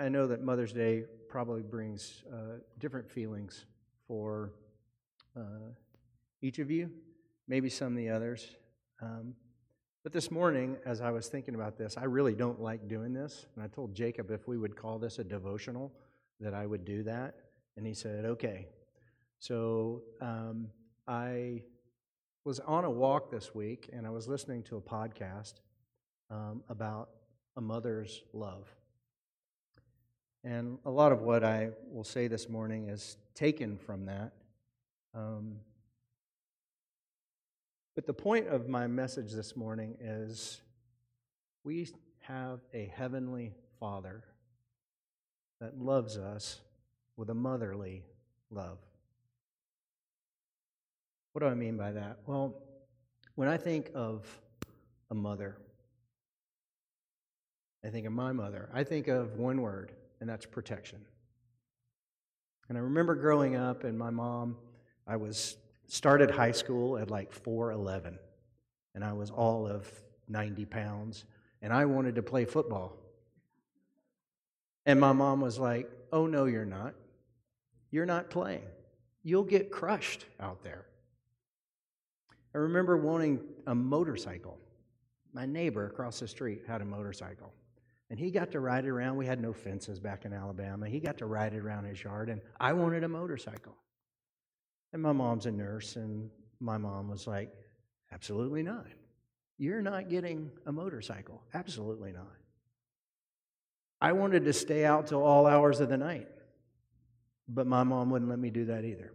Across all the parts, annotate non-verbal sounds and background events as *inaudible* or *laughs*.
I know that Mother's Day probably brings uh, different feelings for uh, each of you, maybe some of the others. Um, but this morning, as I was thinking about this, I really don't like doing this. And I told Jacob if we would call this a devotional, that I would do that. And he said, okay. So um, I was on a walk this week and I was listening to a podcast um, about a mother's love. And a lot of what I will say this morning is taken from that. Um, but the point of my message this morning is we have a heavenly Father that loves us with a motherly love. What do I mean by that? Well, when I think of a mother, I think of my mother. I think of one word, and that's protection. And I remember growing up, and my mom, I was started high school at like 4'11, and I was all of 90 pounds, and I wanted to play football. And my mom was like, Oh, no, you're not. You're not playing. You'll get crushed out there. I remember wanting a motorcycle. My neighbor across the street had a motorcycle. And he got to ride around. We had no fences back in Alabama. He got to ride around his yard, and I wanted a motorcycle. And my mom's a nurse, and my mom was like, Absolutely not. You're not getting a motorcycle. Absolutely not. I wanted to stay out till all hours of the night, but my mom wouldn't let me do that either.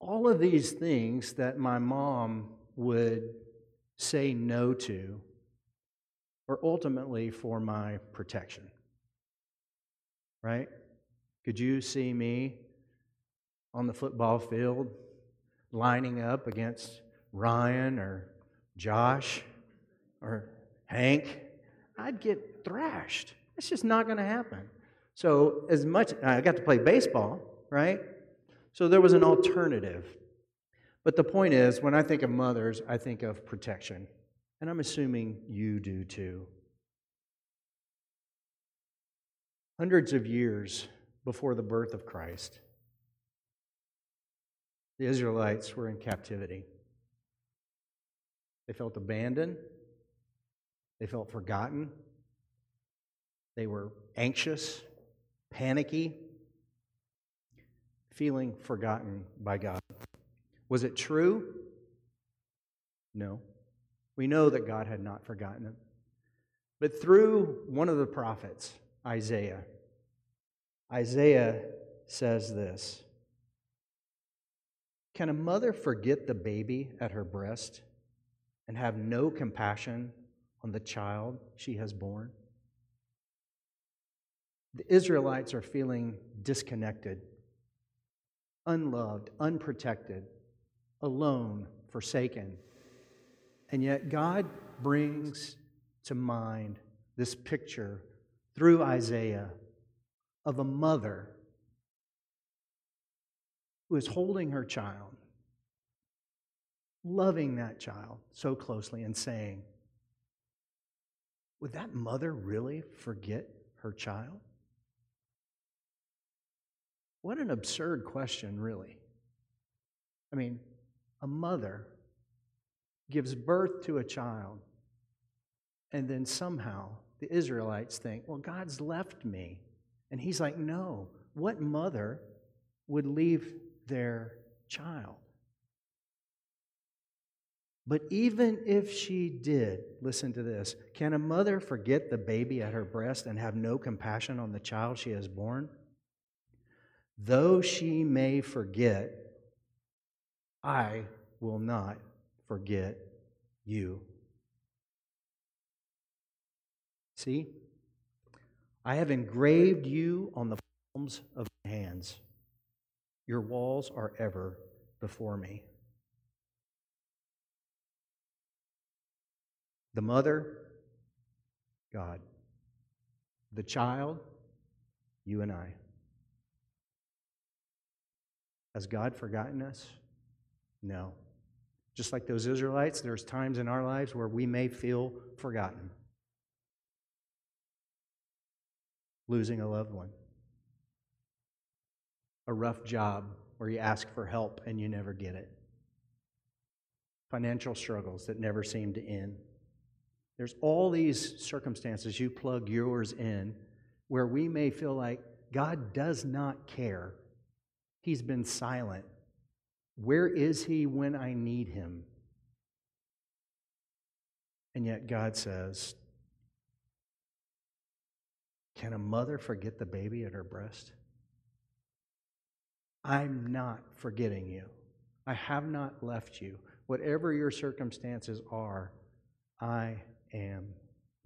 All of these things that my mom would say no to or ultimately for my protection. Right? Could you see me on the football field lining up against Ryan or Josh or Hank? I'd get thrashed. It's just not going to happen. So, as much, I got to play baseball, right? So, there was an alternative. But the point is, when I think of mothers, I think of protection. And I'm assuming you do too. Hundreds of years before the birth of Christ, the Israelites were in captivity. They felt abandoned, they felt forgotten, they were anxious, panicky, feeling forgotten by God. Was it true? No. We know that God had not forgotten them. But through one of the prophets, Isaiah, Isaiah says this Can a mother forget the baby at her breast and have no compassion on the child she has born? The Israelites are feeling disconnected, unloved, unprotected, alone, forsaken and yet, God brings to mind this picture through Isaiah of a mother who is holding her child, loving that child so closely, and saying, Would that mother really forget her child? What an absurd question, really. I mean, a mother gives birth to a child, and then somehow the Israelites think, well, God's left me. And he's like, no, what mother would leave their child? But even if she did, listen to this can a mother forget the baby at her breast and have no compassion on the child she has born? Though she may forget, I will not forget you. See? I have engraved you on the palms of my hands. Your walls are ever before me. The mother, God. The child, you and I. Has God forgotten us? No. Just like those Israelites, there's times in our lives where we may feel forgotten. losing a loved one, a rough job where you ask for help and you never get it, financial struggles that never seem to end. There's all these circumstances, you plug yours in, where we may feel like God does not care. He's been silent. Where is He when I need Him? And yet God says, Can a mother forget the baby at her breast? I'm not forgetting you. I have not left you. Whatever your circumstances are, I am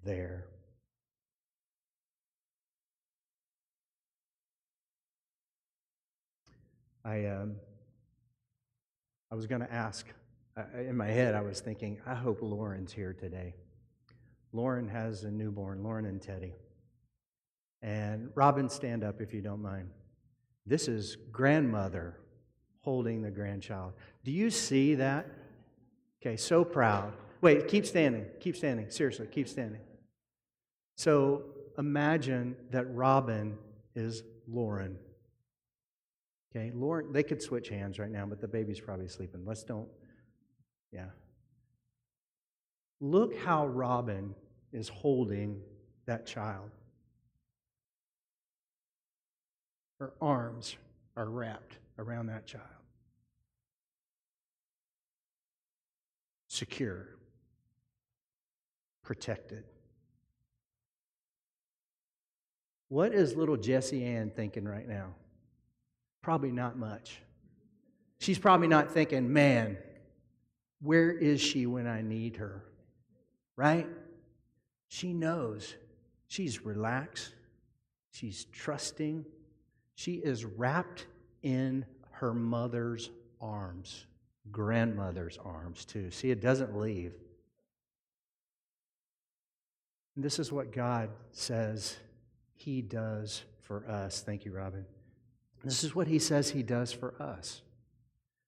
there. I, um, I was going to ask, uh, in my head, I was thinking, I hope Lauren's here today. Lauren has a newborn, Lauren and Teddy. And Robin, stand up if you don't mind. This is grandmother holding the grandchild. Do you see that? Okay, so proud. Wait, keep standing. Keep standing. Seriously, keep standing. So imagine that Robin is Lauren. Okay, Lauren, they could switch hands right now, but the baby's probably sleeping. Let's don't, yeah. Look how Robin is holding that child. Her arms are wrapped around that child. Secure, protected. What is little Jessie Ann thinking right now? Probably not much. She's probably not thinking, man, where is she when I need her? Right? She knows. She's relaxed. She's trusting. She is wrapped in her mother's arms, grandmother's arms, too. See, it doesn't leave. And this is what God says He does for us. Thank you, Robin. This is what He says He does for us.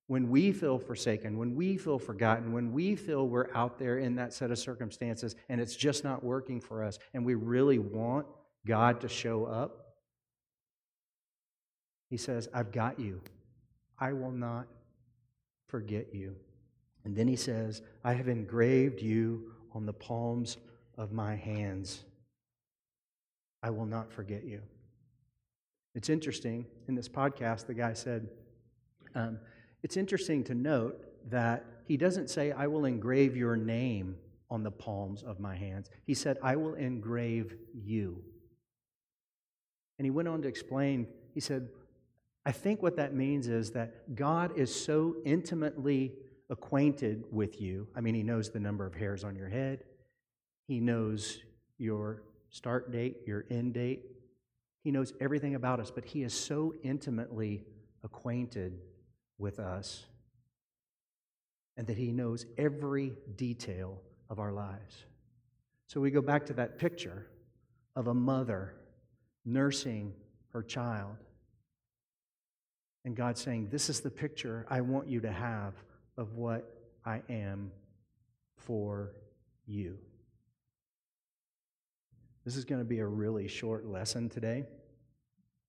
When we feel forsaken, when we feel forgotten, when we feel we're out there in that set of circumstances and it's just not working for us, and we really want God to show up, he says, I've got you. I will not forget you. And then he says, I have engraved you on the palms of my hands. I will not forget you. It's interesting, in this podcast, the guy said, um, it's interesting to note that he doesn't say, I will engrave your name on the palms of my hands. He said, I will engrave you. And he went on to explain, he said, I think what that means is that God is so intimately acquainted with you. I mean, He knows the number of hairs on your head, He knows your start date, your end date. He knows everything about us, but He is so intimately acquainted with us and that He knows every detail of our lives. So we go back to that picture of a mother nursing her child and God saying, This is the picture I want you to have of what I am for you. This is going to be a really short lesson today.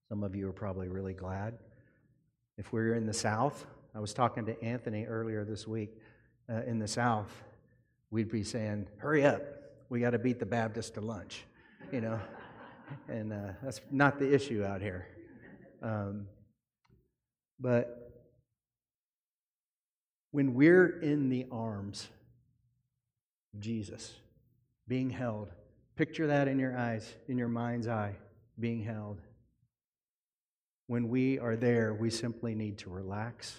Some of you are probably really glad. If we're in the South, I was talking to Anthony earlier this week. Uh, in the South, we'd be saying, Hurry up, we got to beat the Baptist to lunch, you know? *laughs* and uh, that's not the issue out here. Um, but when we're in the arms of Jesus, being held, picture that in your eyes, in your mind's eye, being held. When we are there, we simply need to relax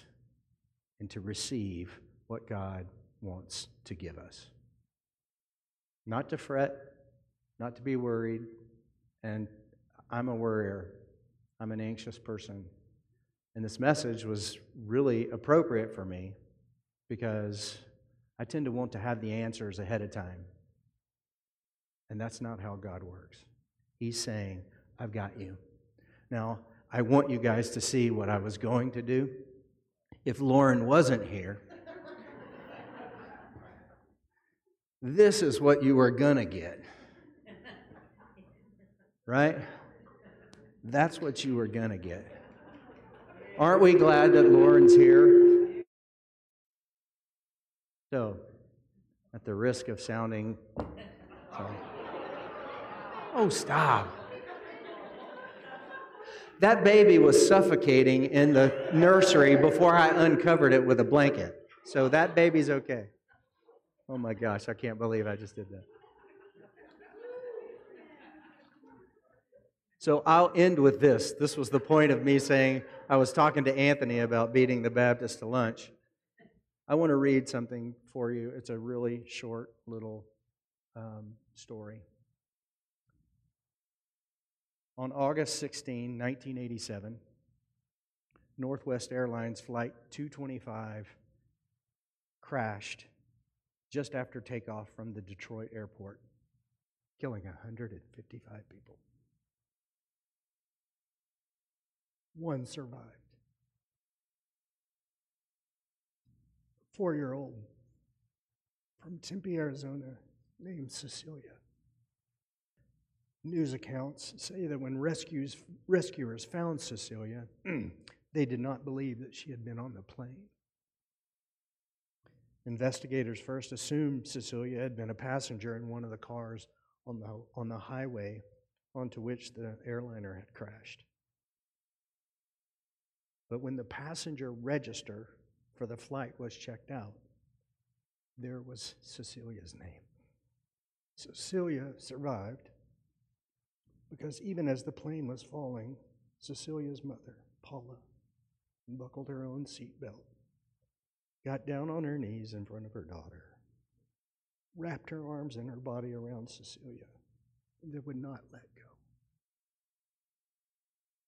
and to receive what God wants to give us. Not to fret, not to be worried, and I'm a worrier. I'm an anxious person. And this message was really appropriate for me because I tend to want to have the answers ahead of time. And that's not how God works. He's saying, I've got you. Now, I want you guys to see what I was going to do. If Lauren wasn't here, this is what you were going to get. Right? That's what you were going to get. Aren't we glad that Lauren's here? So, at the risk of sounding. Sorry. Oh, stop. That baby was suffocating in the nursery before I uncovered it with a blanket. So that baby's okay. Oh my gosh, I can't believe I just did that. So I'll end with this. This was the point of me saying I was talking to Anthony about beating the Baptist to lunch. I want to read something for you. It's a really short little um, story. On August 16, 1987, Northwest Airlines Flight 225 crashed just after takeoff from the Detroit airport, killing 155 people. One survived. Four year old from Tempe, Arizona, named Cecilia. News accounts say that when rescues, rescuers found Cecilia, hmm. they did not believe that she had been on the plane. Investigators first assumed Cecilia had been a passenger in one of the cars on the, on the highway onto which the airliner had crashed. But when the passenger register for the flight was checked out, there was Cecilia's name. Cecilia survived because even as the plane was falling, Cecilia's mother, Paula, buckled her own seatbelt, got down on her knees in front of her daughter, wrapped her arms and her body around Cecilia, and they would not let go.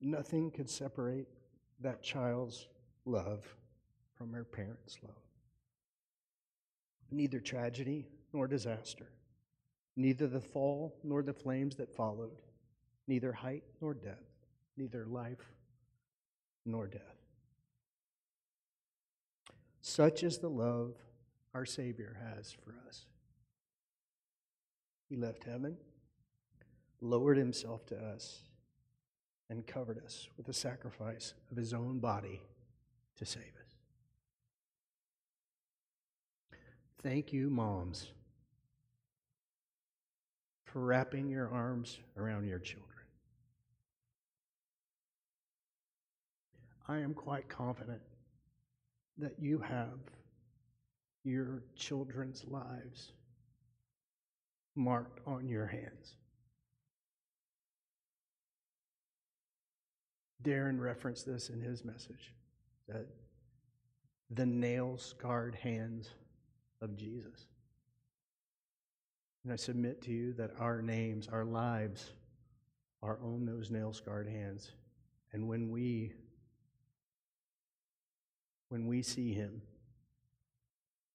Nothing could separate that child's love from her parents' love. Neither tragedy nor disaster, neither the fall nor the flames that followed neither height nor depth, neither life nor death. Such is the love our Savior has for us. He left heaven, lowered himself to us, and covered us with the sacrifice of his own body to save us. Thank you, moms, for wrapping your arms around your children. I am quite confident that you have your children's lives marked on your hands. Darren referenced this in his message that the nail scarred hands of Jesus. And I submit to you that our names, our lives, are on those nail scarred hands. And when we when we see him,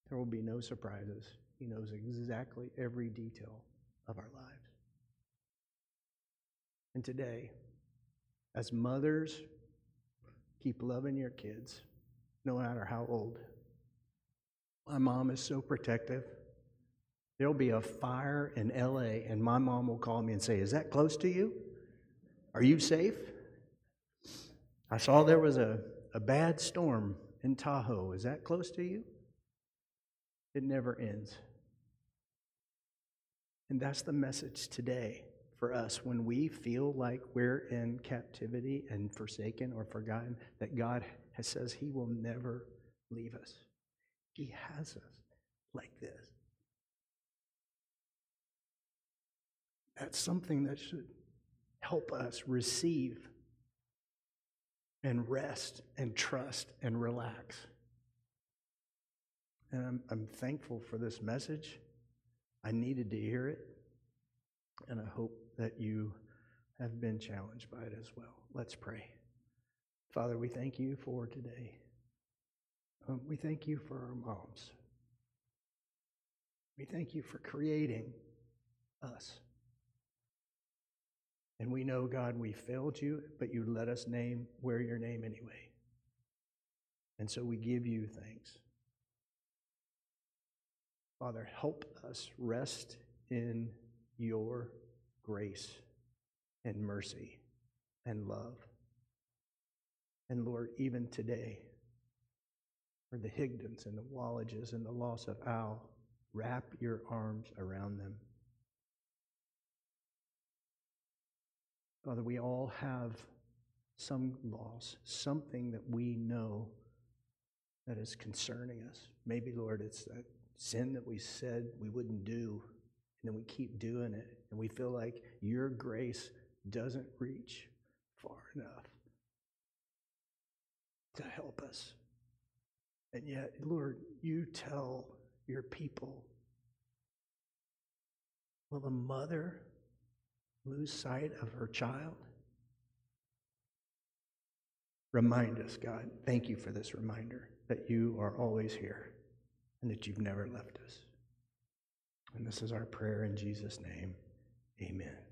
there will be no surprises. He knows exactly every detail of our lives. And today, as mothers, keep loving your kids, no matter how old. My mom is so protective. There'll be a fire in LA, and my mom will call me and say, Is that close to you? Are you safe? I saw there was a, a bad storm in Tahoe. Is that close to you? It never ends. And that's the message today for us when we feel like we're in captivity and forsaken or forgotten, that God has, says He will never leave us. He has us like this. That's something that should help us receive and rest and trust and relax. And I'm, I'm thankful for this message. I needed to hear it. And I hope that you have been challenged by it as well. Let's pray. Father, we thank you for today. Um, we thank you for our moms. We thank you for creating us. And we know, God, we failed you, but you let us name, wear your name anyway. And so we give you thanks. Father, help us rest in your grace and mercy and love. And Lord, even today, for the Higdons and the Wallages and the loss of Al, wrap your arms around them. Father, we all have some loss, something that we know that is concerning us. Maybe, Lord, it's that sin that we said we wouldn't do, and then we keep doing it, and we feel like your grace doesn't reach far enough to help us. And yet, Lord, you tell your people well, the mother lose sight of her child? Remind us, God. Thank you for this reminder that you are always here and that you've never left us. And this is our prayer in Jesus' name. Amen.